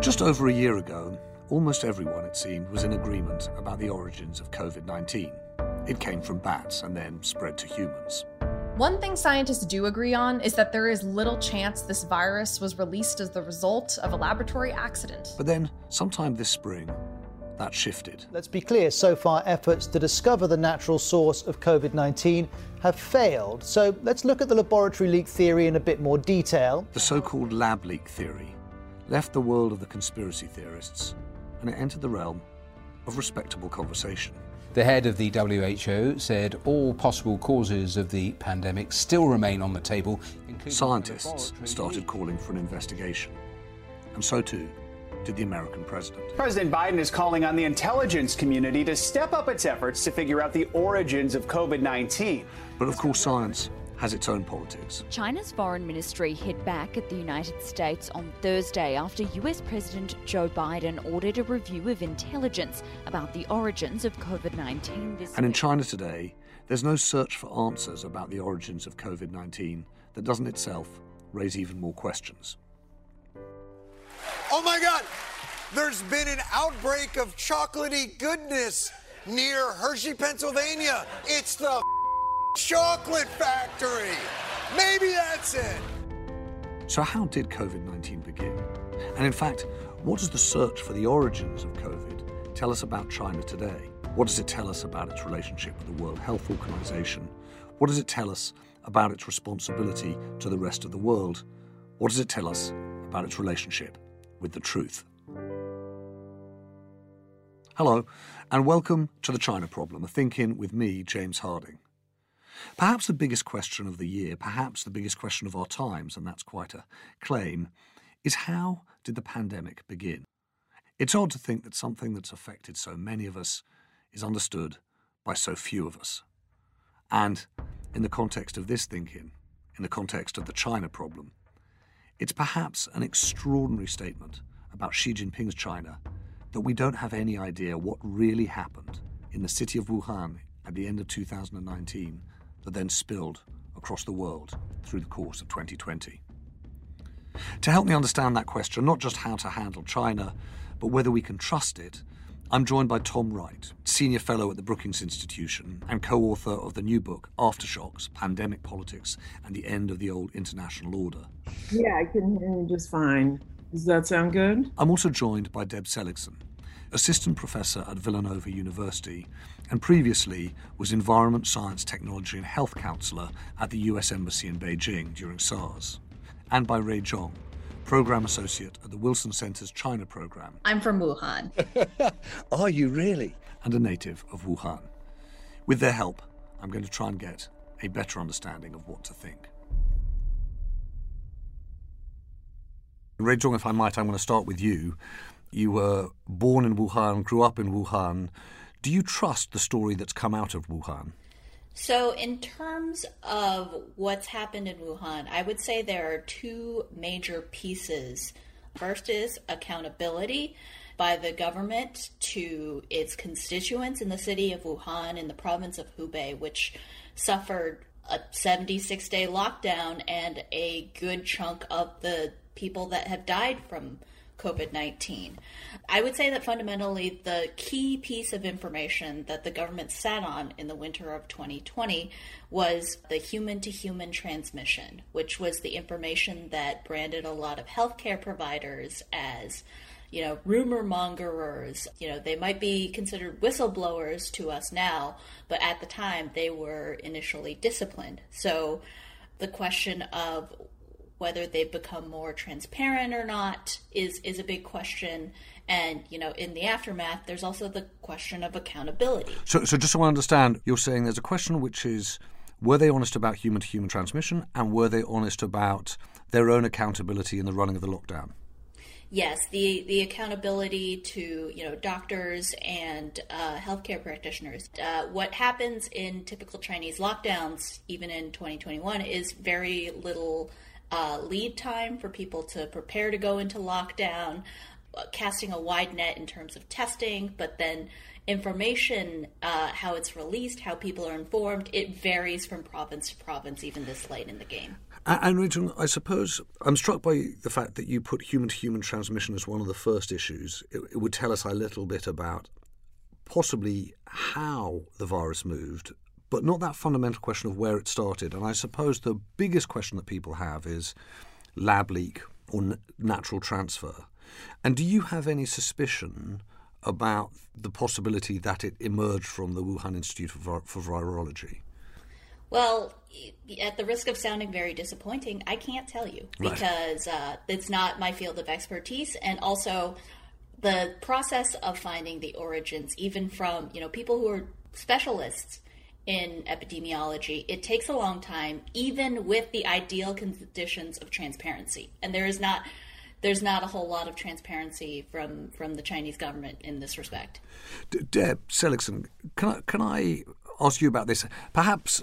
Just over a year ago, almost everyone, it seemed, was in agreement about the origins of COVID 19. It came from bats and then spread to humans. One thing scientists do agree on is that there is little chance this virus was released as the result of a laboratory accident. But then, sometime this spring, that shifted. Let's be clear so far, efforts to discover the natural source of COVID 19 have failed. So let's look at the laboratory leak theory in a bit more detail. The so called lab leak theory left the world of the conspiracy theorists and it entered the realm of respectable conversation. The head of the WHO said all possible causes of the pandemic still remain on the table. Scientists started calling for an investigation, and so too did the American president. President Biden is calling on the intelligence community to step up its efforts to figure out the origins of COVID 19. But of course, science has its own politics. China's foreign ministry hit back at the United States on Thursday after US President Joe Biden ordered a review of intelligence about the origins of COVID 19 And in China today, there's no search for answers about the origins of COVID 19 that doesn't itself raise even more questions. Oh my God! There's been an outbreak of chocolatey goodness near Hershey, Pennsylvania. It's the chocolate factory. Maybe that's it. So, how did COVID 19 begin? And in fact, what does the search for the origins of COVID tell us about China today? What does it tell us about its relationship with the World Health Organization? What does it tell us about its responsibility to the rest of the world? What does it tell us about its relationship with the truth? Hello, and welcome to the China Problem, a with me, James Harding. Perhaps the biggest question of the year, perhaps the biggest question of our times, and that's quite a claim, is how did the pandemic begin? It's odd to think that something that's affected so many of us is understood by so few of us. And in the context of this thinking, in the context of the China problem, it's perhaps an extraordinary statement about Xi Jinping's China that we don't have any idea what really happened in the city of Wuhan at the end of 2019 that then spilled across the world through the course of 2020. To help me understand that question, not just how to handle China, but whether we can trust it, I'm joined by Tom Wright, Senior Fellow at the Brookings Institution and co author of the new book, Aftershocks Pandemic Politics and the End of the Old International Order. Yeah, I can hear you just fine. Does that sound good? I'm also joined by Deb Seligsohn, Assistant Professor at Villanova University and previously was Environment, Science, Technology and Health Counselor at the US Embassy in Beijing during SARS, and by Ray Zhong, Program Associate at the Wilson Center's China Program. I'm from Wuhan. Are you really? And a native of Wuhan. With their help, I'm going to try and get a better understanding of what to think. Ray Zhong, if I might, I'm going to start with you. You were born in Wuhan, grew up in Wuhan. Do you trust the story that's come out of Wuhan? So, in terms of what's happened in Wuhan, I would say there are two major pieces. First is accountability by the government to its constituents in the city of Wuhan in the province of Hubei, which suffered a 76 day lockdown and a good chunk of the people that have died from COVID 19. I would say that fundamentally the key piece of information that the government sat on in the winter of 2020 was the human to human transmission, which was the information that branded a lot of healthcare providers as you know, rumor mongerers. You know, they might be considered whistleblowers to us now, but at the time they were initially disciplined. So the question of whether they've become more transparent or not is is a big question. And you know, in the aftermath, there's also the question of accountability. So, so just so I understand, you're saying there's a question which is were they honest about human to human transmission, and were they honest about their own accountability in the running of the lockdown? Yes, the the accountability to you know doctors and uh, healthcare practitioners. Uh, what happens in typical Chinese lockdowns, even in 2021, is very little uh, lead time for people to prepare to go into lockdown, uh, casting a wide net in terms of testing, but then information, uh, how it's released, how people are informed, it varies from province to province, even this late in the game. And Rachel, I suppose I'm struck by the fact that you put human to human transmission as one of the first issues. It, it would tell us a little bit about possibly how the virus moved but not that fundamental question of where it started. And I suppose the biggest question that people have is lab leak or n- natural transfer. And do you have any suspicion about the possibility that it emerged from the Wuhan Institute for, for Virology? Well, at the risk of sounding very disappointing, I can't tell you because uh, it's not my field of expertise, and also the process of finding the origins, even from you know people who are specialists in epidemiology, it takes a long time, even with the ideal conditions of transparency. And there is not there's not a whole lot of transparency from from the Chinese government in this respect. Deb Seligsohn, can I, can I ask you about this? Perhaps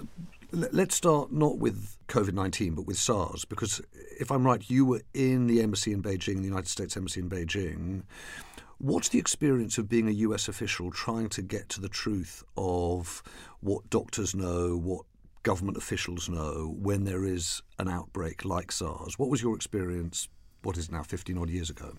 let's start not with COVID 19, but with SARS, because if I'm right, you were in the embassy in Beijing, the United States Embassy in Beijing. What's the experience of being a US official trying to get to the truth of what doctors know, what government officials know when there is an outbreak like SARS? What was your experience, what is now 15 odd years ago?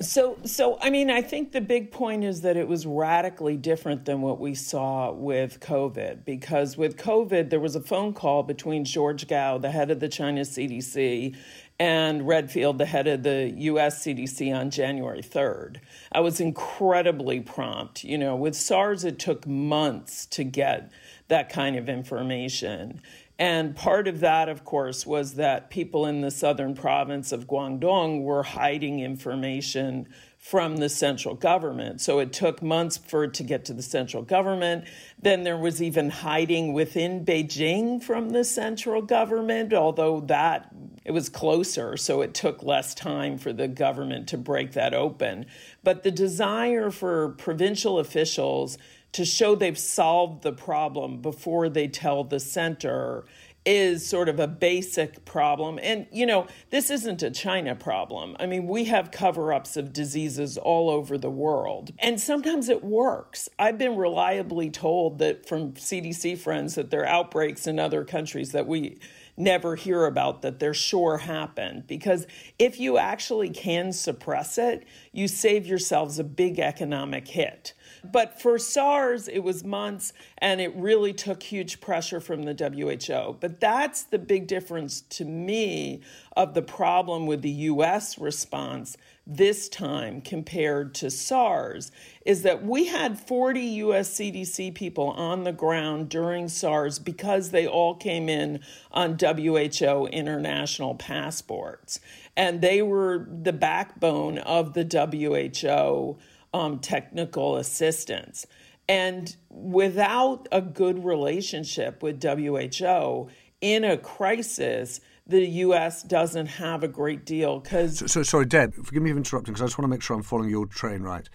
So, so I mean, I think the big point is that it was radically different than what we saw with COVID. Because with COVID, there was a phone call between George Gao, the head of the China CDC, and Redfield, the head of the US CDC, on January 3rd. I was incredibly prompt. You know, with SARS, it took months to get that kind of information. And part of that, of course, was that people in the southern province of Guangdong were hiding information from the central government. So it took months for it to get to the central government. Then there was even hiding within Beijing from the central government, although that it was closer, so it took less time for the government to break that open. But the desire for provincial officials to show they've solved the problem before they tell the center is sort of a basic problem. And, you know, this isn't a China problem. I mean, we have cover ups of diseases all over the world, and sometimes it works. I've been reliably told that from CDC friends that there are outbreaks in other countries that we never hear about that they're sure happened. Because if you actually can suppress it, you save yourselves a big economic hit. But for SARS, it was months and it really took huge pressure from the WHO. But that's the big difference to me of the problem with the US response this time compared to SARS is that we had 40 US CDC people on the ground during SARS because they all came in on WHO international passports. And they were the backbone of the WHO um, technical assistance. And without a good relationship with WHO in a crisis, the U.S. doesn't have a great deal because. So, so, sorry, Deb, forgive me for interrupting because I just want to make sure I'm following your train right.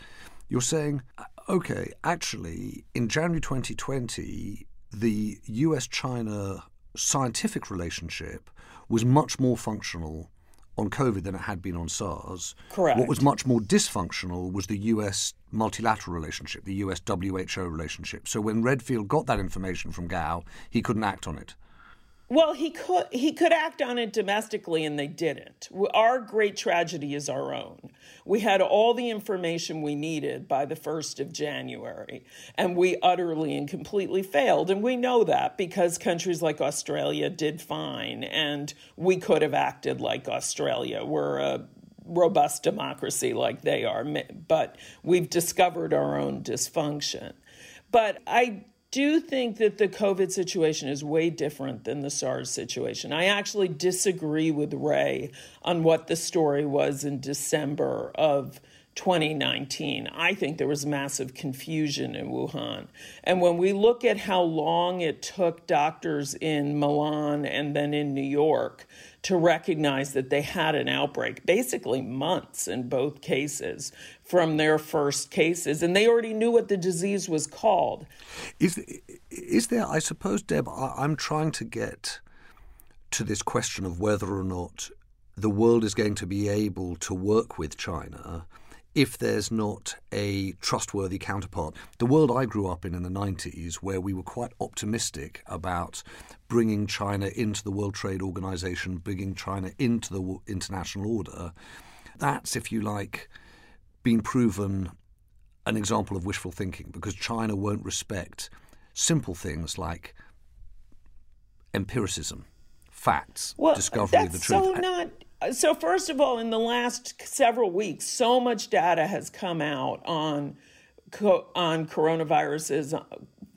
You're saying, uh, okay, actually, in January 2020, the US China scientific relationship was much more functional on COVID than it had been on SARS. Correct. What was much more dysfunctional was the US multilateral relationship, the US WHO relationship. So when Redfield got that information from Gao, he couldn't act on it. Well, he could he could act on it domestically, and they didn't. Our great tragedy is our own. We had all the information we needed by the first of January, and we utterly and completely failed. And we know that because countries like Australia did fine, and we could have acted like Australia. We're a robust democracy like they are, but we've discovered our own dysfunction. But I do you think that the COVID situation is way different than the SARS situation. I actually disagree with Ray on what the story was in December of 2019. I think there was massive confusion in Wuhan. And when we look at how long it took doctors in Milan and then in New York to recognize that they had an outbreak, basically months in both cases from their first cases, and they already knew what the disease was called. Is, is there, I suppose, Deb, I'm trying to get to this question of whether or not the world is going to be able to work with China if there's not a trustworthy counterpart. The world I grew up in in the 90s, where we were quite optimistic about bringing China into the World Trade Organization, bringing China into the international order, that's, if you like, been proven an example of wishful thinking because China won't respect simple things like empiricism, facts, well, discovery of the truth. So not so first of all, in the last several weeks, so much data has come out on on coronaviruses,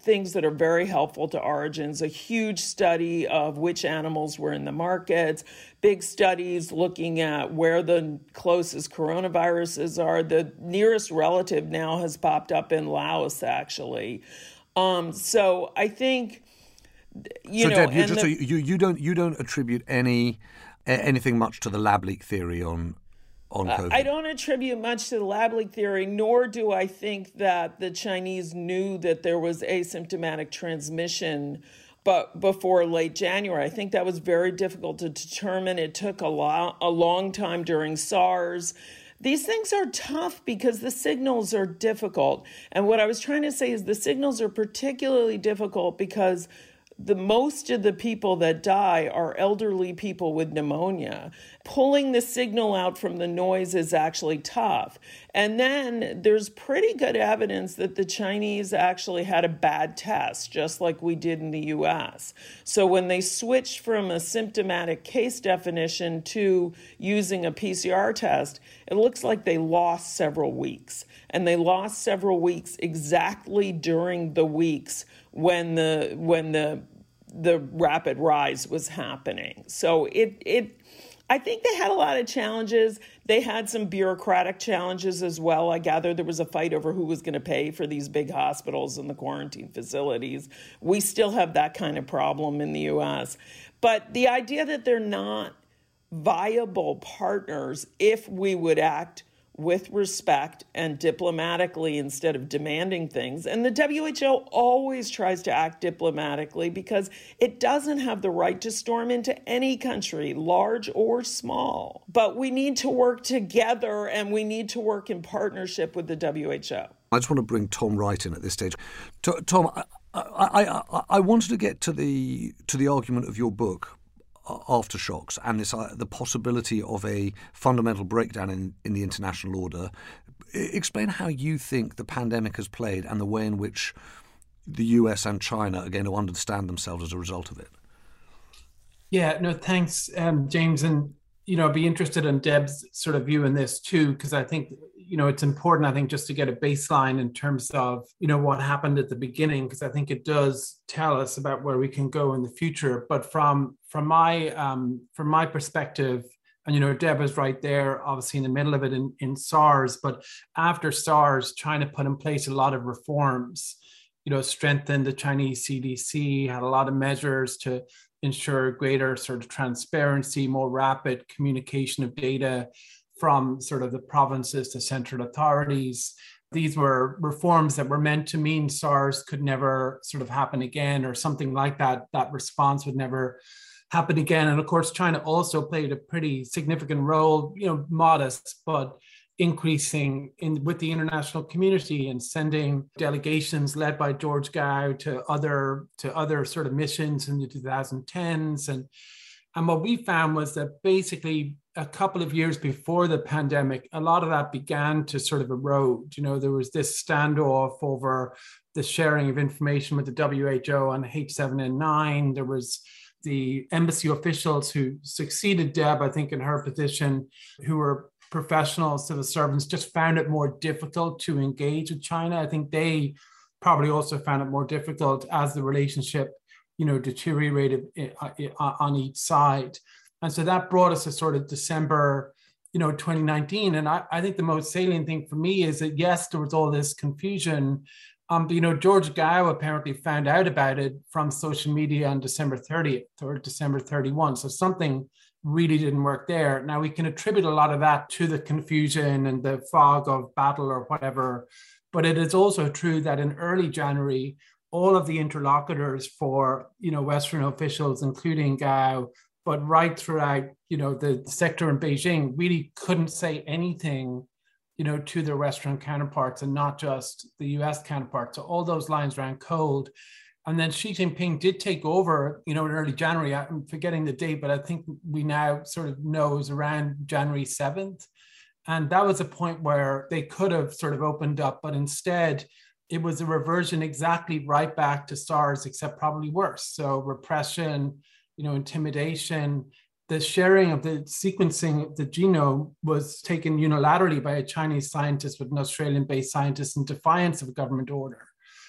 things that are very helpful to origins. A huge study of which animals were in the markets, big studies looking at where the closest coronaviruses are. The nearest relative now has popped up in Laos, actually. Um, so I think you so know, Deb, just, the, so you you don't you don't attribute any anything much to the lab leak theory on on COVID? I don't attribute much to the lab leak theory, nor do I think that the Chinese knew that there was asymptomatic transmission but before late January. I think that was very difficult to determine. It took a, lo- a long time during SARS. These things are tough because the signals are difficult. And what I was trying to say is the signals are particularly difficult because the most of the people that die are elderly people with pneumonia. Pulling the signal out from the noise is actually tough. And then there's pretty good evidence that the Chinese actually had a bad test, just like we did in the US. So when they switched from a symptomatic case definition to using a PCR test, it looks like they lost several weeks. And they lost several weeks exactly during the weeks when the when the the rapid rise was happening. So it it I think they had a lot of challenges. They had some bureaucratic challenges as well. I gather there was a fight over who was going to pay for these big hospitals and the quarantine facilities. We still have that kind of problem in the US. But the idea that they're not viable partners if we would act with respect and diplomatically instead of demanding things. And the WHO always tries to act diplomatically because it doesn't have the right to storm into any country, large or small. But we need to work together and we need to work in partnership with the WHO. I just want to bring Tom Wright in at this stage. Tom, I, I, I, I wanted to get to the to the argument of your book aftershocks and this uh, the possibility of a fundamental breakdown in, in the international order. Explain how you think the pandemic has played and the way in which the US and China are going to understand themselves as a result of it. Yeah, no, thanks, um, James. And, you know, I'd be interested in Deb's sort of view in this too, because I think you know it's important i think just to get a baseline in terms of you know what happened at the beginning because i think it does tell us about where we can go in the future. But from from my um from my perspective and you know deb is right there obviously in the middle of it in, in sars but after sars china put in place a lot of reforms. You know strengthened the chinese cdc had a lot of measures to ensure greater sort of transparency more rapid communication of data from sort of the provinces to central authorities. These were reforms that were meant to mean SARS could never sort of happen again or something like that. That response would never happen again. And of course, China also played a pretty significant role, you know, modest, but increasing in with the international community and sending delegations led by George Gao to other to other sort of missions in the 2010s and and what we found was that basically a couple of years before the pandemic, a lot of that began to sort of erode. You know, there was this standoff over the sharing of information with the WHO on H7N9. There was the embassy officials who succeeded Deb, I think, in her position, who were professional civil servants, just found it more difficult to engage with China. I think they probably also found it more difficult as the relationship you know, deteriorated uh, on each side. And so that brought us to sort of December, you know, 2019. And I, I think the most salient thing for me is that, yes, there was all this confusion. Um, but, you know, George Gao apparently found out about it from social media on December 30th or December 31. So something really didn't work there. Now we can attribute a lot of that to the confusion and the fog of battle or whatever. But it is also true that in early January, all of the interlocutors for you know Western officials, including Gao, but right throughout you know the sector in Beijing, really couldn't say anything you know to their Western counterparts and not just the U.S. counterparts. So all those lines ran cold. And then Xi Jinping did take over, you know, in early January. I'm forgetting the date, but I think we now sort of know it was around January 7th. And that was a point where they could have sort of opened up, but instead, it was a reversion exactly right back to SARS, except probably worse. So repression, you know, intimidation, the sharing of the sequencing of the genome was taken unilaterally by a Chinese scientist with an Australian-based scientist in defiance of a government order.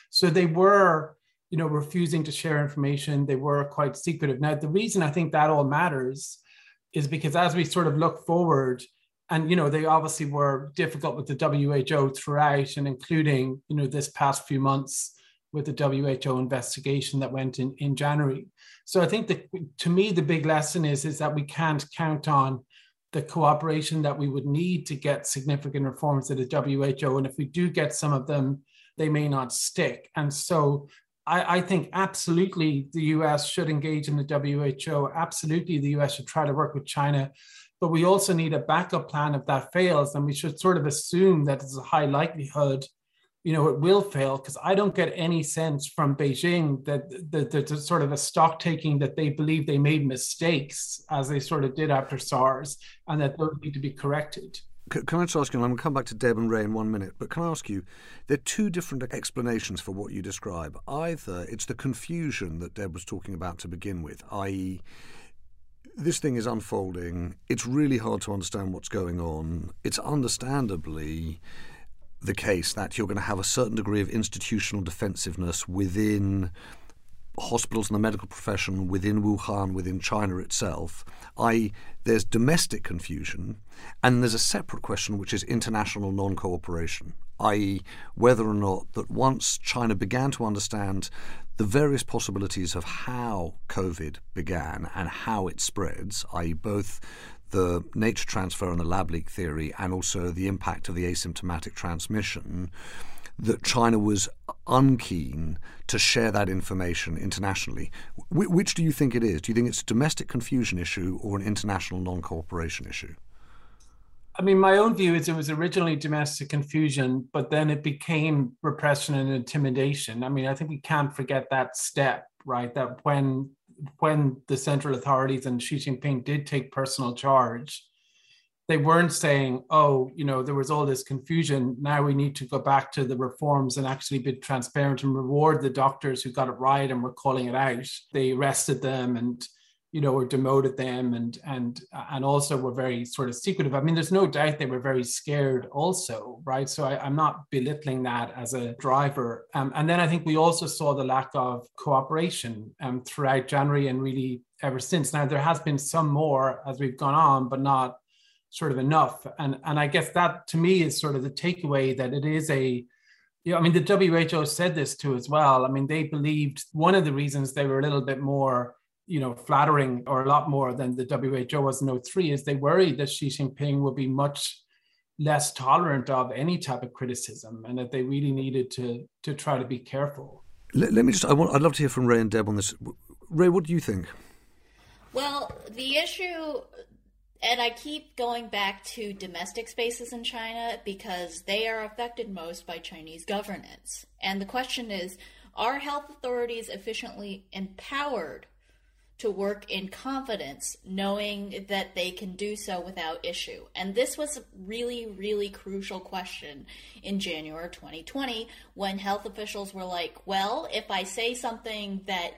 So they were, you know, refusing to share information. They were quite secretive. Now, the reason I think that all matters is because as we sort of look forward, and you know they obviously were difficult with the WHO throughout, and including you know this past few months with the WHO investigation that went in in January. So I think that to me the big lesson is is that we can't count on the cooperation that we would need to get significant reforms at the WHO, and if we do get some of them, they may not stick. And so I, I, think absolutely the US should engage in the WHO. Absolutely, the US should try to work with China but we also need a backup plan if that fails and we should sort of assume that it's a high likelihood you know it will fail because i don't get any sense from beijing that, there's sort of a stock taking that they believe they made mistakes as they sort of did after sars and that those need to be corrected can I just ask you, and I'm going to come back to Deb and Ray in one minute, but can I ask you, there are two different explanations for what you describe. Either it's the confusion that Deb was talking about to begin with, i.e., this thing is unfolding. It's really hard to understand what's going on. It's understandably the case that you're going to have a certain degree of institutional defensiveness within hospitals and the medical profession within Wuhan, within China itself, i.e., there's domestic confusion, and there's a separate question which is international non cooperation, i.e., whether or not that once China began to understand the various possibilities of how COVID began and how it spreads, i.e., both the nature transfer and the lab leak theory, and also the impact of the asymptomatic transmission, that China was unkeen to share that information internationally. Wh- which do you think it is? Do you think it's a domestic confusion issue or an international non cooperation issue? I mean, my own view is it was originally domestic confusion, but then it became repression and intimidation. I mean, I think we can't forget that step, right? That when when the central authorities and Xi Jinping did take personal charge, they weren't saying, "Oh, you know, there was all this confusion. Now we need to go back to the reforms and actually be transparent and reward the doctors who got it right and were calling it out." They arrested them and you know, or demoted them and and and also were very sort of secretive. I mean, there's no doubt they were very scared also, right? So I, am not belittling that as a driver. Um, and then I think we also saw the lack of cooperation um, throughout January and really ever since. Now there has been some more as we've gone on, but not sort of enough. And and I guess that to me is sort of the takeaway that it is a yeah, I mean, the WHO said this too as well. I mean, they believed one of the reasons they were a little bit more you know, flattering or a lot more than the WHO was in 03 is they worried that Xi Jinping would be much less tolerant of any type of criticism and that they really needed to to try to be careful. Let, let me just I want I'd love to hear from Ray and Deb on this. Ray, what do you think? Well, the issue And I keep going back to domestic spaces in China because they are affected most by Chinese governance. And the question is are health authorities efficiently empowered to work in confidence, knowing that they can do so without issue? And this was a really, really crucial question in January 2020 when health officials were like, well, if I say something that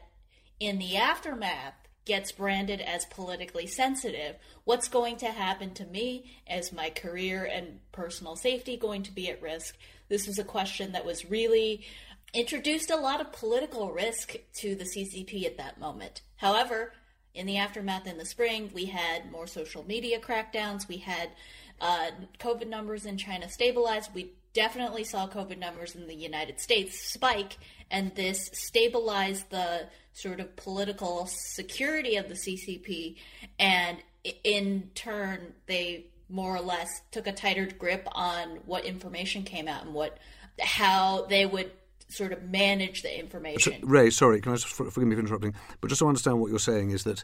in the aftermath gets branded as politically sensitive, what's going to happen to me? Is my career and personal safety going to be at risk? This was a question that was really introduced a lot of political risk to the CCP at that moment. However, in the aftermath in the spring, we had more social media crackdowns. We had uh, COVID numbers in China stabilize. We definitely saw COVID numbers in the United States spike, and this stabilized the sort of political security of the CCP, and in turn, they more or less took a tighter grip on what information came out and what how they would sort of manage the information. So, Ray, sorry, can I just forgive me for interrupting, but just to understand what you're saying is that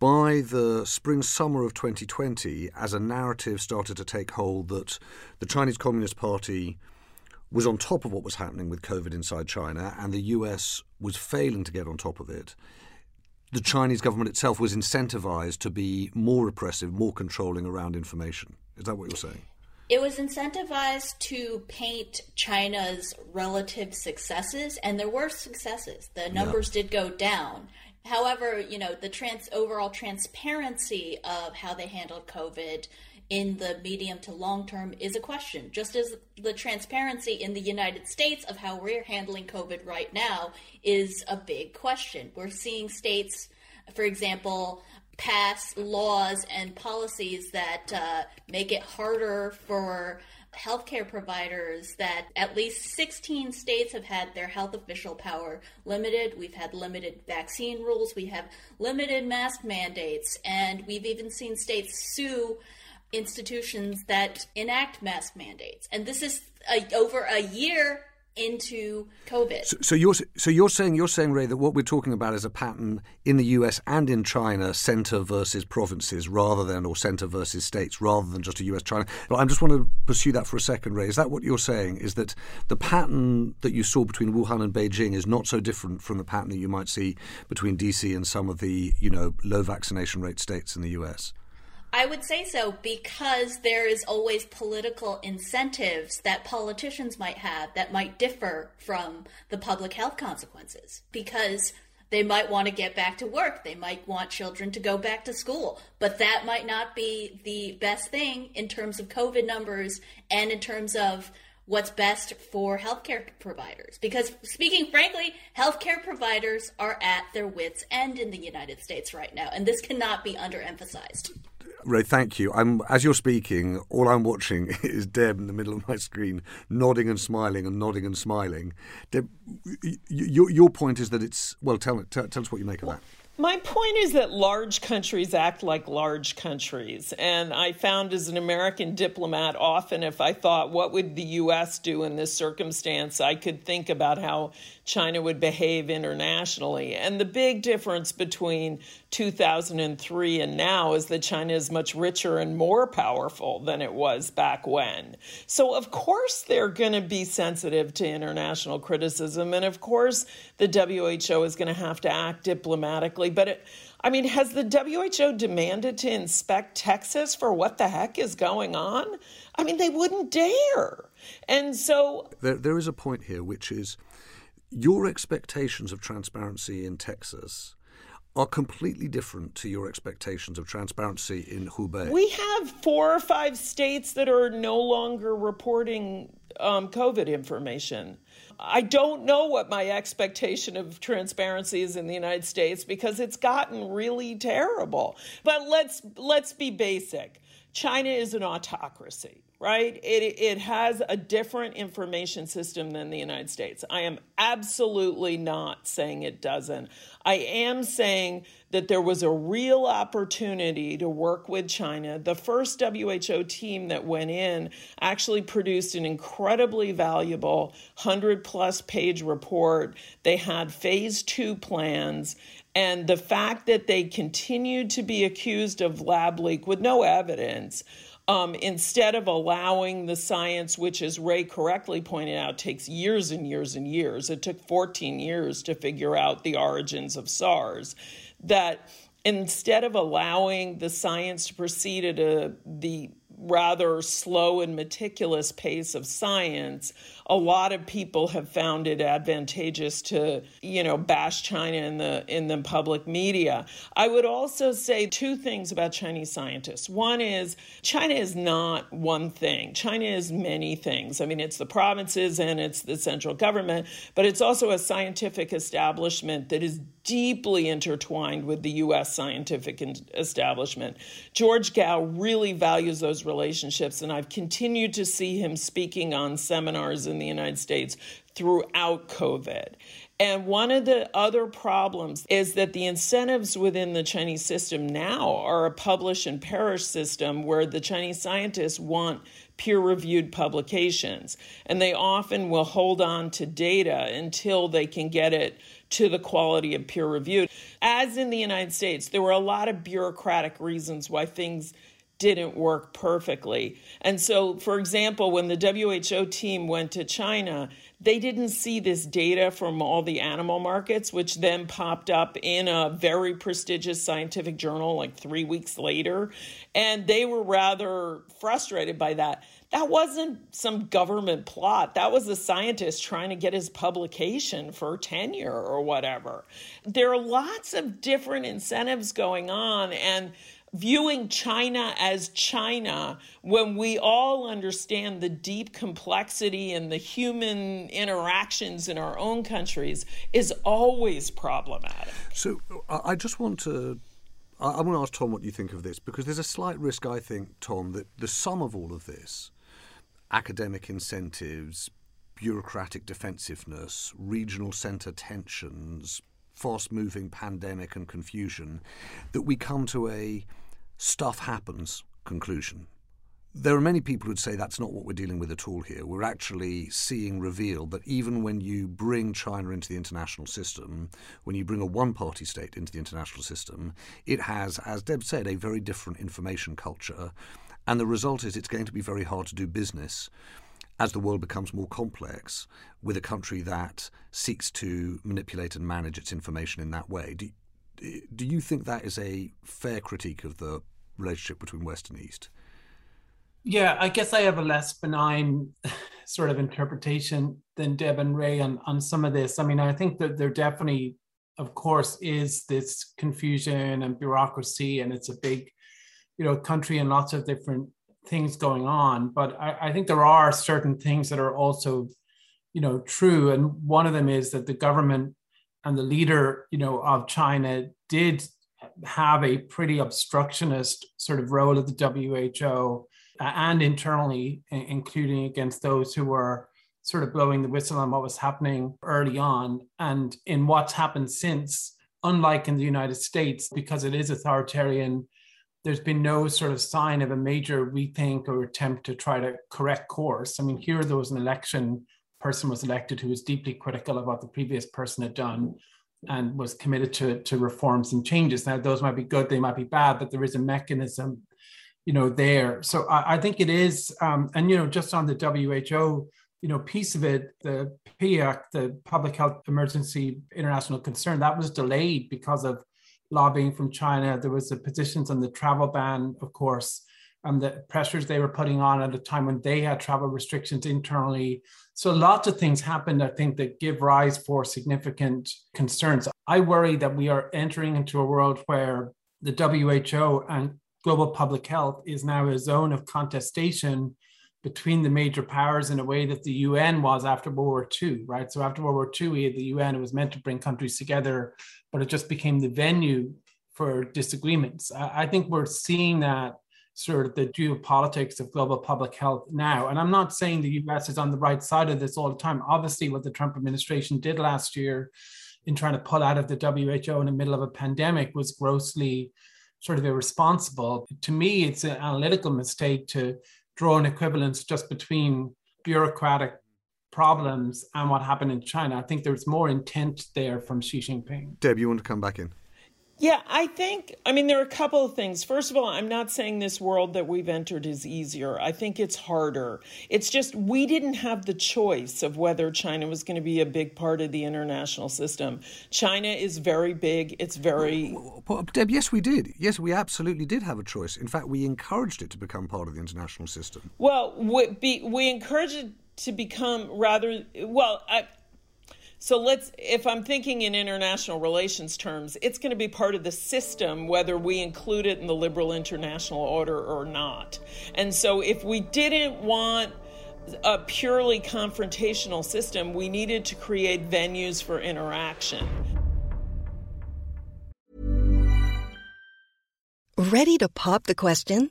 by the spring summer of 2020, as a narrative started to take hold that the Chinese Communist Party was on top of what was happening with COVID inside China, and the US was failing to get on top of it. The Chinese government itself was incentivized to be more repressive, more controlling around information. Is that what you're saying? It was incentivized to paint China's relative successes, and there were successes. The numbers yeah. did go down. However, you know, the trans overall transparency of how they handled COVID in the medium to long term is a question. Just as the transparency in the United States of how we're handling COVID right now is a big question. We're seeing states, for example, pass laws and policies that uh, make it harder for healthcare providers that at least 16 states have had their health official power limited. We've had limited vaccine rules. We have limited mask mandates. And we've even seen states sue institutions that enact mask mandates. And this is a, over a year into COVID. So, so, you're so you're saying you're saying Ray that what we're talking about is a pattern in the US and in China, centre versus provinces, rather than or centre versus states, rather than just a US China. But I just want to pursue that for a second, Ray. Is that what you're saying? Is that the pattern that you saw between Wuhan and Beijing is not so different from the pattern that you might see between DC and some of the you know low vaccination rate states in the US? I would say so because there is always political incentives that politicians might have that might differ from the public health consequences because they might want to get back to work. They might want children to go back to school. But that might not be the best thing in terms of COVID numbers and in terms of what's best for healthcare providers. Because speaking frankly, healthcare providers are at their wits' end in the United States right now. And this cannot be underemphasized. Ray, thank you. I'm as you're speaking, all I'm watching is Deb in the middle of my screen, nodding and smiling and nodding and smiling. Deb, your your point is that it's well. Tell, tell, tell us what you make of that. My point is that large countries act like large countries. And I found as an American diplomat, often if I thought, what would the U.S. do in this circumstance, I could think about how China would behave internationally. And the big difference between 2003 and now is that China is much richer and more powerful than it was back when. So, of course, they're going to be sensitive to international criticism. And of course, the WHO is going to have to act diplomatically. But it, I mean, has the WHO demanded to inspect Texas for what the heck is going on? I mean, they wouldn't dare. And so. There, there is a point here, which is your expectations of transparency in Texas are completely different to your expectations of transparency in Hubei. We have four or five states that are no longer reporting um, COVID information. I don't know what my expectation of transparency is in the United States because it's gotten really terrible. But let's let's be basic. China is an autocracy right? It, it has a different information system than the United States. I am absolutely not saying it doesn't. I am saying that there was a real opportunity to work with China. The first WHO team that went in actually produced an incredibly valuable 100 plus page report. They had phase two plans And the fact that they continued to be accused of lab leak with no evidence um, instead of allowing the science, which, as Ray correctly pointed out, takes years and years and years, it took 14 years to figure out the origins of SARS, that instead of allowing the science to proceed at a, the rather slow and meticulous pace of science, a lot of people have found it advantageous to, you know, bash China in the in the public media. I would also say two things about Chinese scientists. One is China is not one thing. China is many things. I mean, it's the provinces and it's the central government, but it's also a scientific establishment that is deeply intertwined with the US scientific establishment. George Gao really values those relationships and I've continued to see him speaking on seminars in the United States throughout COVID. And one of the other problems is that the incentives within the Chinese system now are a publish and perish system where the Chinese scientists want peer reviewed publications. And they often will hold on to data until they can get it to the quality of peer reviewed. As in the United States, there were a lot of bureaucratic reasons why things didn't work perfectly. And so, for example, when the WHO team went to China, they didn't see this data from all the animal markets, which then popped up in a very prestigious scientific journal like three weeks later. And they were rather frustrated by that. That wasn't some government plot. That was a scientist trying to get his publication for tenure or whatever. There are lots of different incentives going on. And viewing China as China when we all understand the deep complexity and the human interactions in our own countries is always problematic. So I just want to. I want to ask Tom what you think of this because there's a slight risk, I think, Tom, that the sum of all of this academic incentives, bureaucratic defensiveness, regional centre tensions, fast moving pandemic and confusion that we come to a stuff happens conclusion. There are many people who'd say that's not what we're dealing with at all here. We're actually seeing revealed that even when you bring China into the international system, when you bring a one party state into the international system, it has, as Deb said, a very different information culture. And the result is it's going to be very hard to do business as the world becomes more complex with a country that seeks to manipulate and manage its information in that way. Do, do you think that is a fair critique of the relationship between West and East? Yeah, I guess I have a less benign sort of interpretation than Deb and Ray on, on some of this. I mean, I think that there definitely, of course, is this confusion and bureaucracy, and it's a big, you know, country and lots of different things going on. But I, I think there are certain things that are also, you know, true. And one of them is that the government and the leader, you know, of China did have a pretty obstructionist sort of role at the WHO uh, and internally, including against those who were sort of blowing the whistle on what was happening early on. And in what's happened since, unlike in the United States, because it is authoritarian, there's been no sort of sign of a major rethink or attempt to try to correct course. I mean, here there was an election person was elected who was deeply critical of what the previous person had done and was committed to, to reforms and changes. Now, those might be good, they might be bad, but there is a mechanism, you know, there. So I, I think it is, um, and you know, just on the WHO, you know, piece of it, the PIAC, the Public Health Emergency International Concern, that was delayed because of lobbying from China. There was the positions on the travel ban, of course, and the pressures they were putting on at a time when they had travel restrictions internally. So lots of things happened, I think, that give rise for significant concerns. I worry that we are entering into a world where the WHO and global public health is now a zone of contestation between the major powers in a way that the UN was after World War II, right? So after World War II, we had the UN, it was meant to bring countries together, but it just became the venue for disagreements. I think we're seeing that sort of the geopolitics of global public health now. And I'm not saying the US is on the right side of this all the time. Obviously, what the Trump administration did last year in trying to pull out of the WHO in the middle of a pandemic was grossly sort of irresponsible. To me, it's an analytical mistake to draw an equivalence just between bureaucratic problems and what happened in China. I think there's more intent there from Xi Jinping. Deb, you want to come back in? Yeah, I think, I mean, there are a couple of things. First of all, I'm not saying this world that we've entered is easier. I think it's harder. It's just we didn't have the choice of whether China was going to be a big part of the international system. China is very big. It's very. Deb, yes, we did. Yes, we absolutely did have a choice. In fact, we encouraged it to become part of the international system. Well, we, be, we encouraged it to become rather. Well, I, so let's, if I'm thinking in international relations terms, it's going to be part of the system whether we include it in the liberal international order or not. And so if we didn't want a purely confrontational system, we needed to create venues for interaction. Ready to pop the question?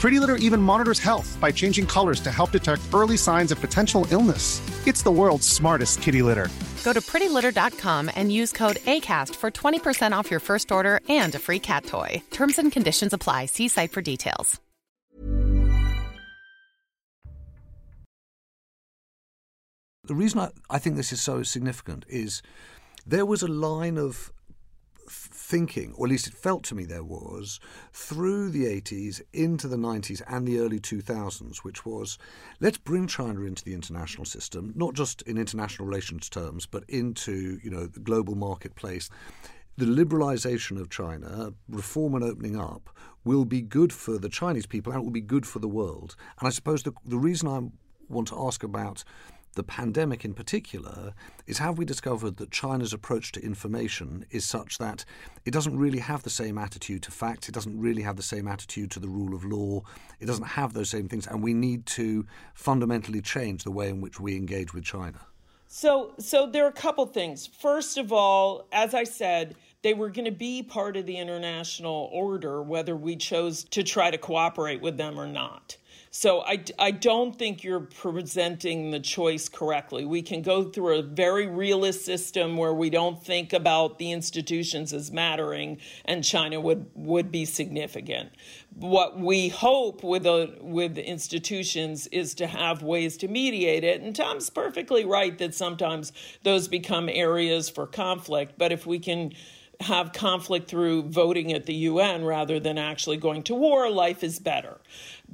Pretty Litter even monitors health by changing colors to help detect early signs of potential illness. It's the world's smartest kitty litter. Go to prettylitter.com and use code ACAST for 20% off your first order and a free cat toy. Terms and conditions apply. See site for details. The reason I, I think this is so significant is there was a line of thinking, or at least it felt to me there was, through the 80s, into the 90s, and the early 2000s, which was let's bring China into the international system, not just in international relations terms, but into you know the global marketplace. The liberalization of China, reform and opening up, will be good for the Chinese people and it will be good for the world. And I suppose the, the reason I want to ask about the pandemic in particular is have we discovered that China's approach to information is such that it doesn't really have the same attitude to facts, it doesn't really have the same attitude to the rule of law, it doesn't have those same things, and we need to fundamentally change the way in which we engage with China. So, so there are a couple things. First of all, as I said, they were going to be part of the international order, whether we chose to try to cooperate with them or not. So I, I don't think you're presenting the choice correctly. We can go through a very realist system where we don't think about the institutions as mattering, and China would, would be significant. What we hope with a, with institutions is to have ways to mediate it. And Tom's perfectly right that sometimes those become areas for conflict. But if we can have conflict through voting at the UN rather than actually going to war, life is better.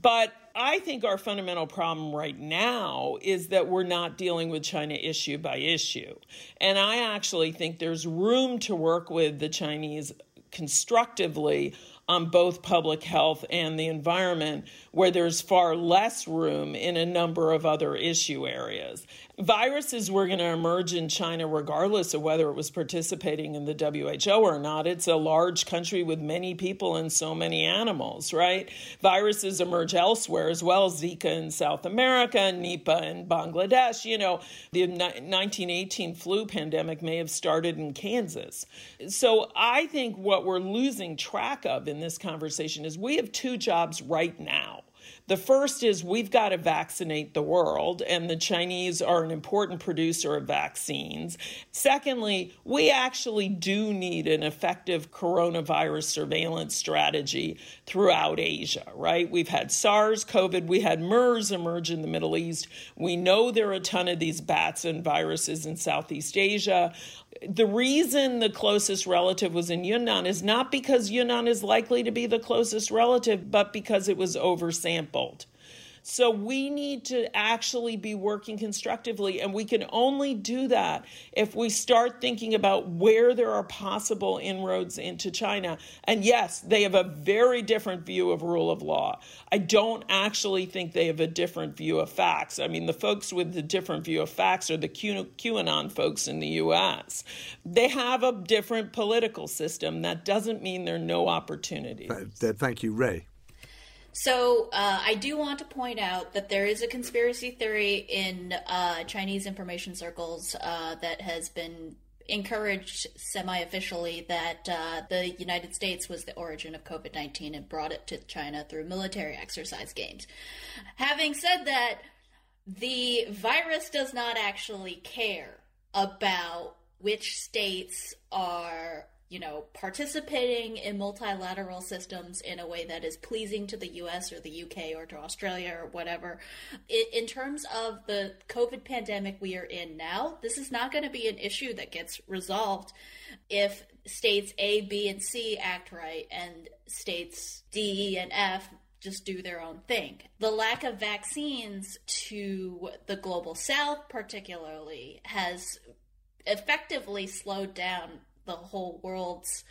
But I think our fundamental problem right now is that we're not dealing with China issue by issue. And I actually think there's room to work with the Chinese constructively on both public health and the environment, where there's far less room in a number of other issue areas. Viruses were going to emerge in China regardless of whether it was participating in the WHO or not. It's a large country with many people and so many animals, right? Viruses emerge elsewhere as well, Zika in South America, Nipah in Bangladesh. You know, the 1918 flu pandemic may have started in Kansas. So I think what we're losing track of in this conversation is we have two jobs right now. The first is we've got to vaccinate the world, and the Chinese are an important producer of vaccines. Secondly, we actually do need an effective coronavirus surveillance strategy throughout Asia, right? We've had SARS, COVID, we had MERS emerge in the Middle East. We know there are a ton of these bats and viruses in Southeast Asia the reason the closest relative was in Yunnan is not because Yunnan is likely to be the closest relative, but because it was oversampled. So we need to actually be working constructively, and we can only do that if we start thinking about where there are possible inroads into China. And yes, they have a very different view of rule of law. I don't actually think they have a different view of facts. I mean, the folks with the different view of facts are the Q- QAnon folks in the US. They have a different political system. That doesn't mean there are no opportunities. Thank you, Ray. So uh, I do want to point out that there is a conspiracy theory in uh, Chinese information circles uh, that has been encouraged semi-officially that uh, the United States was the origin of COVID-19 and brought it to China through military exercise games. Having said that, the virus does not actually care about which states are you know, participating in multilateral systems in a way that is pleasing to the US or the UK or to Australia or whatever. In terms of the COVID pandemic we are in now, this is not going to be an issue that gets resolved if states A, B, and C act right and states D, E, and F just do their own thing. The lack of vaccines to the global south, particularly, has effectively slowed down the whole world's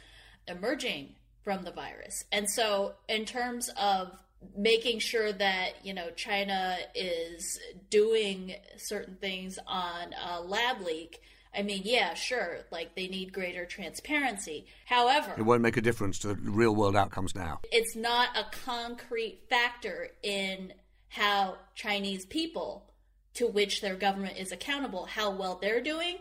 emerging from the virus. And so, in terms of making sure that you know China is doing certain things on a lab leak. I mean, yeah, sure, like they need greater transparency. However, it won't make a difference to the real world outcomes now. It's not a concrete factor in how Chinese people, to which their government is accountable, how well they're doing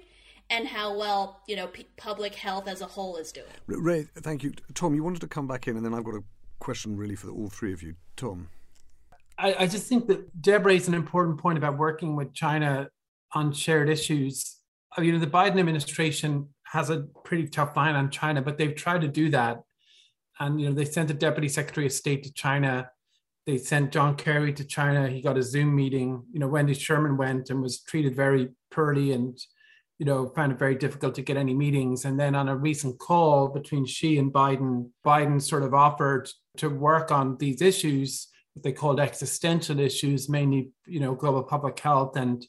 and how well you know p- public health as a whole is doing. Ray, thank you, Tom. You wanted to come back in, and then I've got a question really for all three of you. Tom, I, I just think that Deb raised an important point about working with China on shared issues. Uh, you know, the Biden administration has a pretty tough line on China, but they've tried to do that. And you know, they sent the deputy secretary of state to China. They sent John Kerry to China. He got a Zoom meeting. You know, Wendy Sherman went and was treated very poorly and you know, found it very difficult to get any meetings. And then on a recent call between she and Biden, Biden sort of offered to work on these issues, what they called existential issues, mainly, you know, global public health and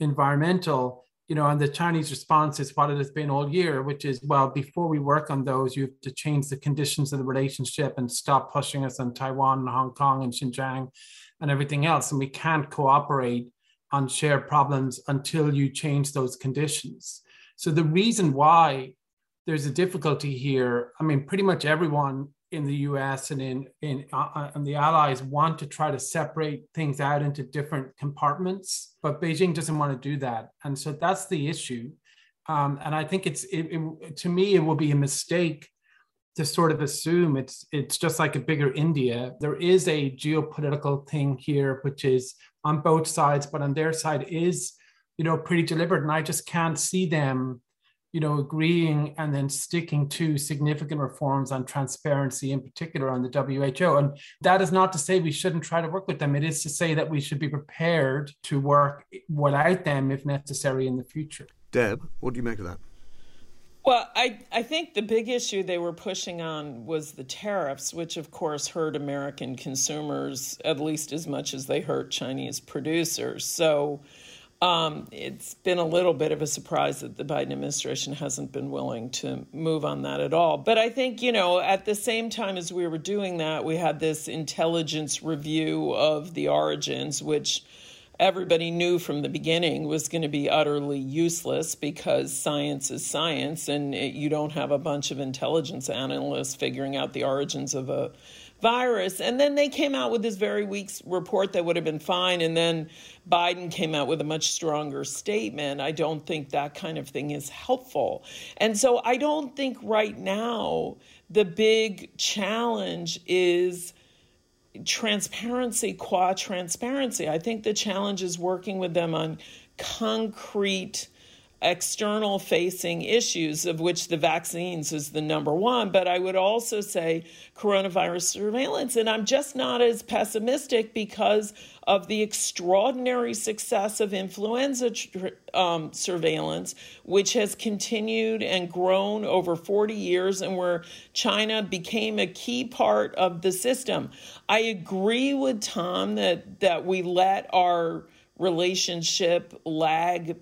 environmental. You know, and the Chinese response is what it has been all year, which is, well, before we work on those, you have to change the conditions of the relationship and stop pushing us on Taiwan and Hong Kong and Xinjiang and everything else. And we can't cooperate on shared problems until you change those conditions. So the reason why there's a difficulty here, I mean, pretty much everyone in the U.S. and in in uh, uh, and the allies want to try to separate things out into different compartments, but Beijing doesn't want to do that, and so that's the issue. Um, and I think it's it, it, to me it will be a mistake to sort of assume it's it's just like a bigger India. There is a geopolitical thing here, which is on both sides, but on their side is, you know, pretty deliberate. And I just can't see them, you know, agreeing and then sticking to significant reforms on transparency, in particular on the WHO. And that is not to say we shouldn't try to work with them. It is to say that we should be prepared to work without them if necessary in the future. Deb, what do you make of that? Well, I, I think the big issue they were pushing on was the tariffs, which of course hurt American consumers at least as much as they hurt Chinese producers. So um, it's been a little bit of a surprise that the Biden administration hasn't been willing to move on that at all. But I think, you know, at the same time as we were doing that, we had this intelligence review of the origins, which everybody knew from the beginning was going to be utterly useless because science is science and it, you don't have a bunch of intelligence analysts figuring out the origins of a virus. And then they came out with this very weak report that would have been fine. And then Biden came out with a much stronger statement. I don't think that kind of thing is helpful. And so I don't think right now the big challenge is transparency qua transparency. I think the challenge is working with them on concrete external facing issues, of which the vaccines is the number one. But I would also say coronavirus surveillance. And I'm just not as pessimistic because of the extraordinary success of influenza um, surveillance, which has continued and grown over 40 years, and where China became a key part of the system. I agree with Tom that, that we let our relationship lag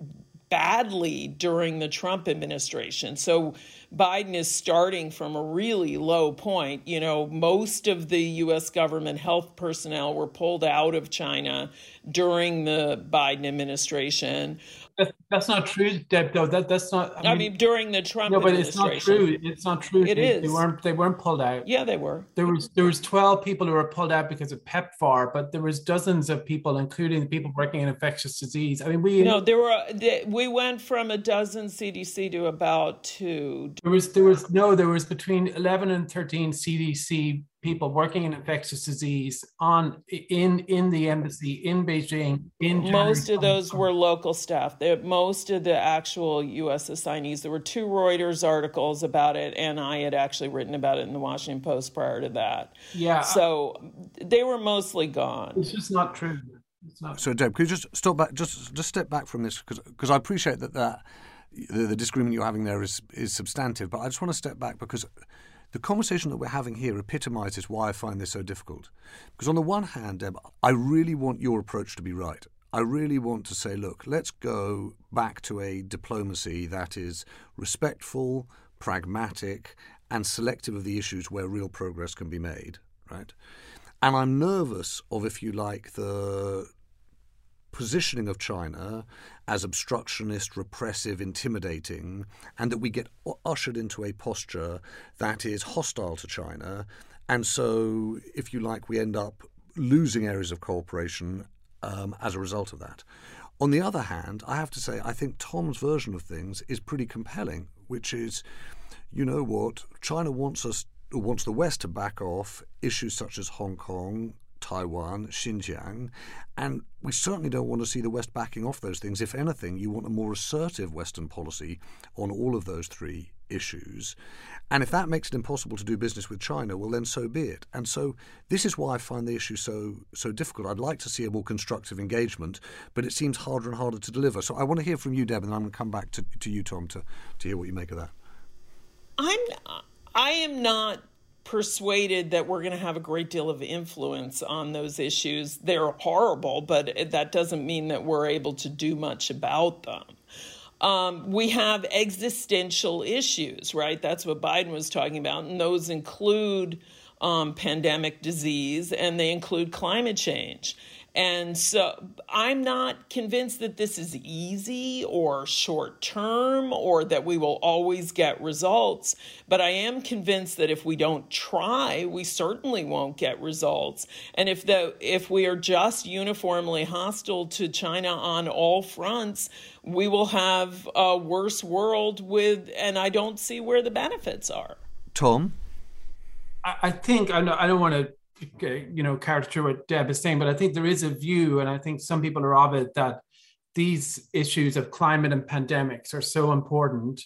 badly during the Trump administration. So Biden is starting from a really low point. You know, most of the U.S. government health personnel were pulled out of China during the Biden administration. That's, that's not true, Deb. Though that that's not. I mean, I mean during the Trump. No, but it's not true. It's not true. It they, is. they, weren't. They weren't pulled out. Yeah, they were. There was there was twelve people who were pulled out because of PEPFAR, but there was dozens of people, including the people working in infectious disease. I mean, we. No, there were. We went from a dozen CDC to about two. There was there was no there was between eleven and thirteen CDC people working in infectious disease on in in the embassy in Beijing. In most of those were local staff. They're, most of the actual U.S. assignees. There were two Reuters articles about it, and I had actually written about it in the Washington Post prior to that. Yeah. So they were mostly gone. It's just not true. it's Not so, Deb, could you just stop back, just just step back from this because because I appreciate that that the, the disagreement you're having there is is substantive, but I just want to step back because the conversation that we're having here epitomizes why I find this so difficult. Because on the one hand, Deb, I really want your approach to be right. I really want to say, look, let's go back to a diplomacy that is respectful, pragmatic, and selective of the issues where real progress can be made, right? And I'm nervous of, if you like, the positioning of China as obstructionist, repressive, intimidating, and that we get ushered into a posture that is hostile to China. And so, if you like, we end up losing areas of cooperation um, as a result of that. On the other hand, I have to say, I think Tom's version of things is pretty compelling, which is, you know what, China wants us wants the West to back off issues such as Hong Kong, Taiwan, Xinjiang, and we certainly don't want to see the West backing off those things. If anything, you want a more assertive Western policy on all of those three issues. And if that makes it impossible to do business with China, well, then so be it. And so this is why I find the issue so so difficult. I'd like to see a more constructive engagement, but it seems harder and harder to deliver. So I want to hear from you, Deb, and I'm going to come back to, to you, Tom, to, to hear what you make of that. I'm I am not persuaded that we're going to have a great deal of influence on those issues. They're horrible, but that doesn't mean that we're able to do much about them. Um, we have existential issues, right? That's what Biden was talking about, and those include um, pandemic disease and they include climate change. And so I'm not convinced that this is easy or short term or that we will always get results. But I am convinced that if we don't try, we certainly won't get results. And if the if we are just uniformly hostile to China on all fronts, we will have a worse world with and I don't see where the benefits are. Tom? I think I don't, I don't want to you know, caricature what Deb is saying, but I think there is a view, and I think some people are of it, that these issues of climate and pandemics are so important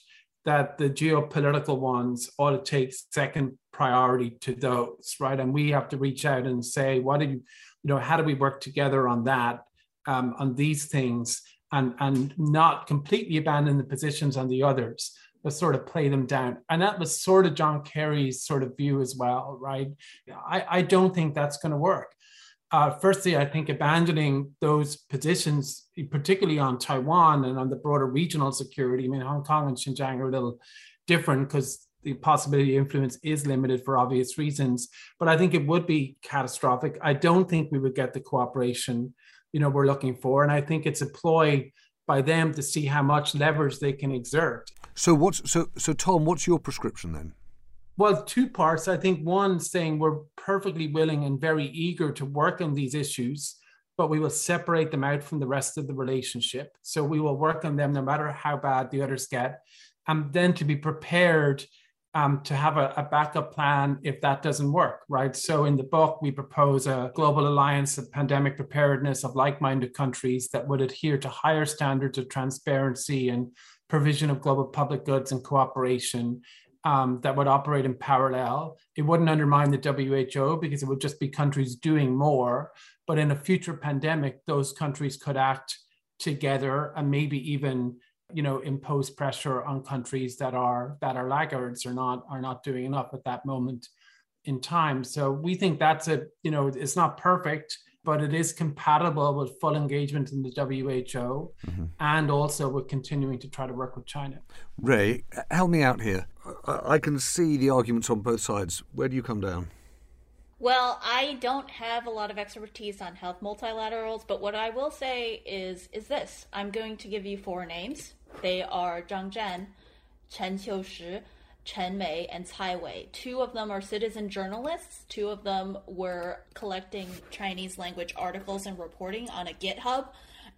that the geopolitical ones ought to take second priority to those, right? And we have to reach out and say, what do you, you know, how do we work together on that, um, on these things, and and not completely abandon the positions on the others sort of play them down. And that was sort of John Kerry's sort of view as well, right? I, I don't think that's going to work. Uh, firstly, I think abandoning those positions, particularly on Taiwan and on the broader regional security, I mean, Hong Kong and Xinjiang are a little different because the possibility of influence is limited for obvious reasons. But I think it would be catastrophic. I don't think we would get the cooperation, you know, we're looking for. And I think it's a ploy by them to see how much leverage they can exert. So what's so so Tom? What's your prescription then? Well, two parts. I think one saying we're perfectly willing and very eager to work on these issues, but we will separate them out from the rest of the relationship. So we will work on them no matter how bad the others get, and then to be prepared um, to have a, a, backup plan if that doesn't work, right? So in the book, we propose a global alliance of pandemic preparedness of like minded countries that would adhere to higher standards of transparency and provision of global public goods and cooperation um, that would operate in parallel. It wouldn't undermine the WHO because it would just be countries doing more. But in a future pandemic, those countries could act together and maybe even you know impose pressure on countries that are that are laggards or not are not doing enough at that moment in time so we think that's a you know it's not perfect but it is compatible with full engagement in the WHO mm-hmm. and also with continuing to try to work with China. Ray, help me out here. I can see the arguments on both sides. Where do you come down? Well, I don't have a lot of expertise on health multilaterals, but what I will say is is this. I'm going to give you four names. They are Zhang Zhan, Chen Qiushi, Chen Mei, and Cai Wei. Two of them are citizen journalists. Two of them were collecting Chinese language articles and reporting on a GitHub.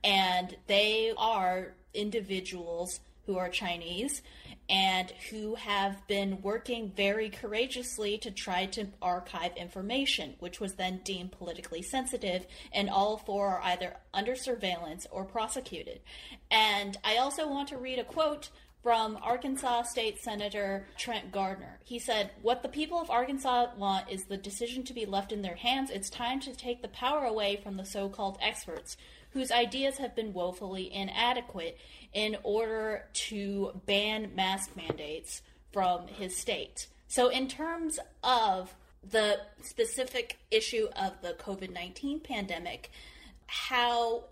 And they are individuals who are Chinese and who have been working very courageously to try to archive information, which was then deemed politically sensitive, and all four are either under surveillance or prosecuted. And I also want to read a quote from Arkansas State Senator Trent Garner. He said, What the people of Arkansas want is the decision to be left in their hands. It's time to take the power away from the so called experts whose ideas have been woefully inadequate in order to ban mask mandates from his state. So, in terms of the specific issue of the COVID 19 pandemic, how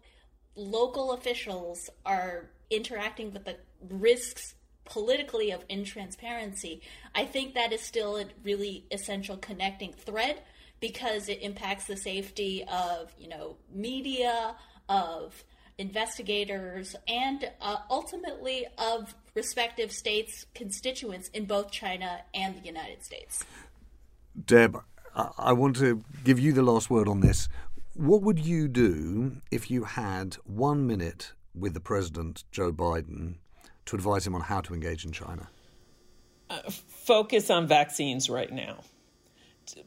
local officials are interacting with the risks politically of intransparency, I think that is still a really essential connecting thread because it impacts the safety of, you know, media, of investigators, and uh, ultimately of respective states' constituents in both China and the United States. Deb, I want to give you the last word on this. What would you do if you had one minute with the President, Joe Biden, to advise him on how to engage in China? Uh, focus on vaccines right now.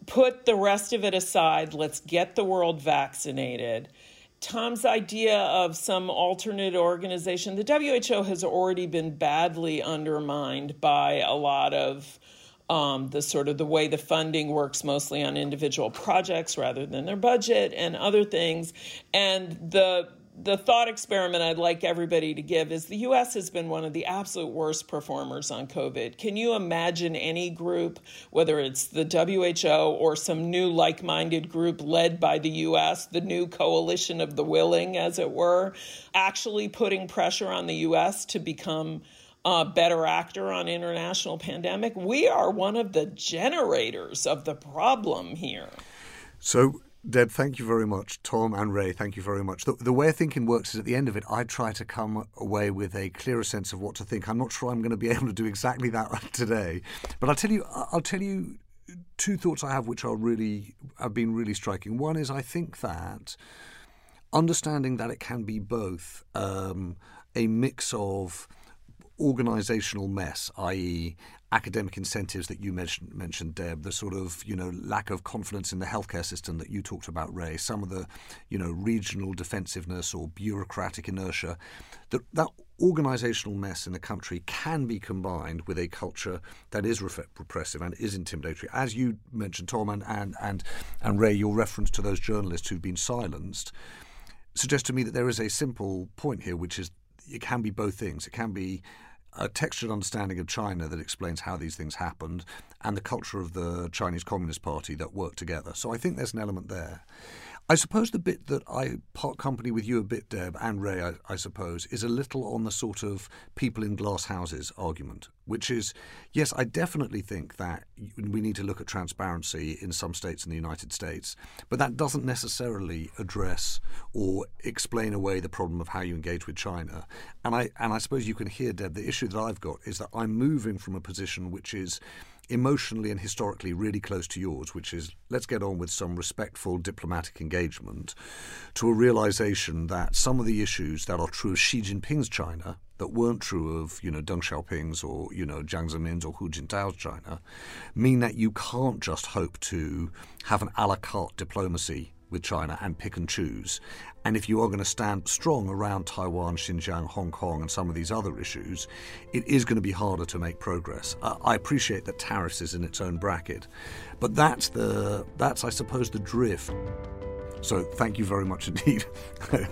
Put the rest of it aside. Let's get the world vaccinated. Tom's idea of some alternate organization, the WHO has already been badly undermined by a lot of um, the sort of the way the funding works mostly on individual projects rather than their budget and other things. And the the thought experiment I'd like everybody to give is the US has been one of the absolute worst performers on COVID. Can you imagine any group, whether it's the WHO or some new like minded group led by the US, the new coalition of the willing, as it were, actually putting pressure on the US to become a better actor on international pandemic? We are one of the generators of the problem here. So, Deb, thank you very much. Tom and Ray, thank you very much. The, the, way thinking works is at the end of it, I try to come away with a clearer sense of what to think. I'm not sure I'm going to be able to do exactly that today, but I'll tell you. I'll tell you two thoughts I have, which are really have been really striking. One is I think that understanding that it can be both um, a mix of organizational mess, i.e., academic incentives that you mentioned, mentioned, Deb, the sort of you know lack of confidence in the healthcare system that you talked about, Ray, some of the you know regional defensiveness or bureaucratic inertia, that that organizational mess in the country can be combined with a culture that is repressive and is intimidatory. As you mentioned, Tom and and and, and Ray, your reference to those journalists who've been silenced suggests to me that there is a simple point here, which is it can be both things. It can be a textured understanding of China that explains how these things happened, and the culture of the Chinese Communist Party that worked together. So I think there's an element there. I suppose the bit that I part company with you a bit, Deb, and Ray, I, I, suppose, is a little on the sort of people in glass houses argument, which is yes, I definitely think that we need to look at transparency in some states in the United States, but that doesn't necessarily address or explain away the problem of how you engage with China. And I and I suppose you can hear, Deb, the issue that I've got is that I'm moving from a position which is emotionally and historically really close to yours, which is let's get on with some respectful diplomatic engagement, to a realization that some of the issues that are true of Xi Jinping's China that weren't true of, you know, Deng Xiaoping's or, you know, Jiang Zemin's or Hu Jintao's China mean that you can't just hope to have an a la carte diplomacy with China and pick and choose. And if you are going to stand strong around Taiwan, Xinjiang, Hong Kong, and some of these other issues, it is going to be harder to make progress. Uh, I appreciate that tariffs is in its own bracket, but that's the that's I suppose the drift. So thank you very much indeed.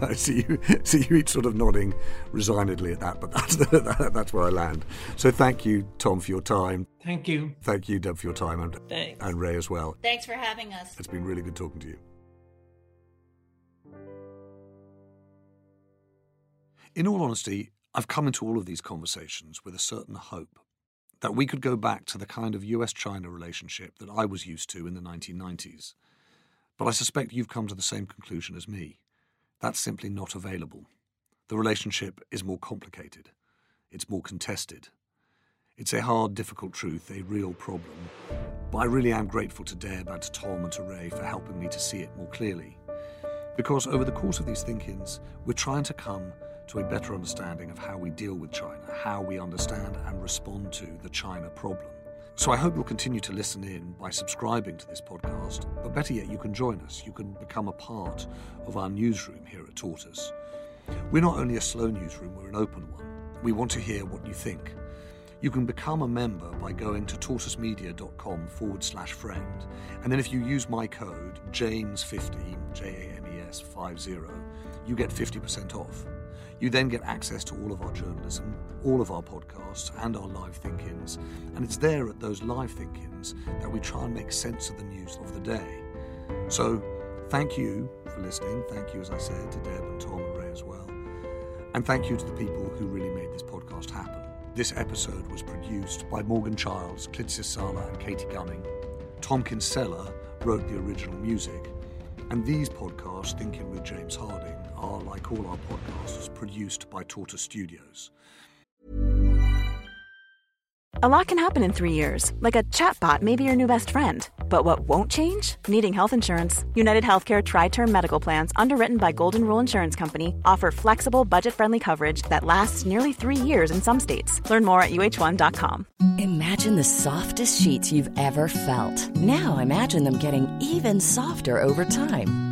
I see you see you each sort of nodding resignedly at that, but that's the, that's where I land. So thank you, Tom, for your time. Thank you. Thank you, Deb, for your time, and Thanks. and Ray as well. Thanks for having us. It's been really good talking to you. In all honesty, I've come into all of these conversations with a certain hope that we could go back to the kind of US China relationship that I was used to in the 1990s. But I suspect you've come to the same conclusion as me. That's simply not available. The relationship is more complicated, it's more contested. It's a hard, difficult truth, a real problem. But I really am grateful to Deb and to Tom and to Ray for helping me to see it more clearly. Because over the course of these thinkings, we're trying to come to a better understanding of how we deal with China, how we understand and respond to the China problem. So I hope you'll continue to listen in by subscribing to this podcast, but better yet, you can join us. You can become a part of our newsroom here at Tortoise. We're not only a slow newsroom, we're an open one. We want to hear what you think. You can become a member by going to tortoisemedia.com forward slash friend. And then if you use my code, James50, J A M E S 50, you get 50% off. You then get access to all of our journalism, all of our podcasts, and our live thinkings. And it's there at those live thinkings that we try and make sense of the news of the day. So thank you for listening. Thank you, as I said, to Deb and Tom and Ray as well. And thank you to the people who really made this podcast happen. This episode was produced by Morgan Childs, Klitsis Sala, and Katie Gunning. Tom Kinsella wrote the original music. And these podcasts, Thinking with James Harding, are, like all our podcasts, produced by Tortoise Studios. A lot can happen in three years, like a chatbot may be your new best friend. But what won't change? Needing health insurance. United Healthcare Tri Term Medical Plans, underwritten by Golden Rule Insurance Company, offer flexible, budget friendly coverage that lasts nearly three years in some states. Learn more at uh1.com. Imagine the softest sheets you've ever felt. Now imagine them getting even softer over time.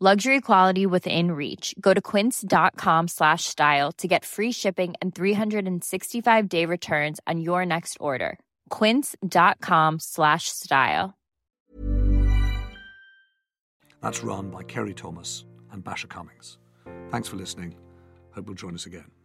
Luxury quality within reach. Go to quince.com slash style to get free shipping and 365 day returns on your next order. Quince.com slash style. That's run by Kerry Thomas and Basha Cummings. Thanks for listening. Hope you'll join us again.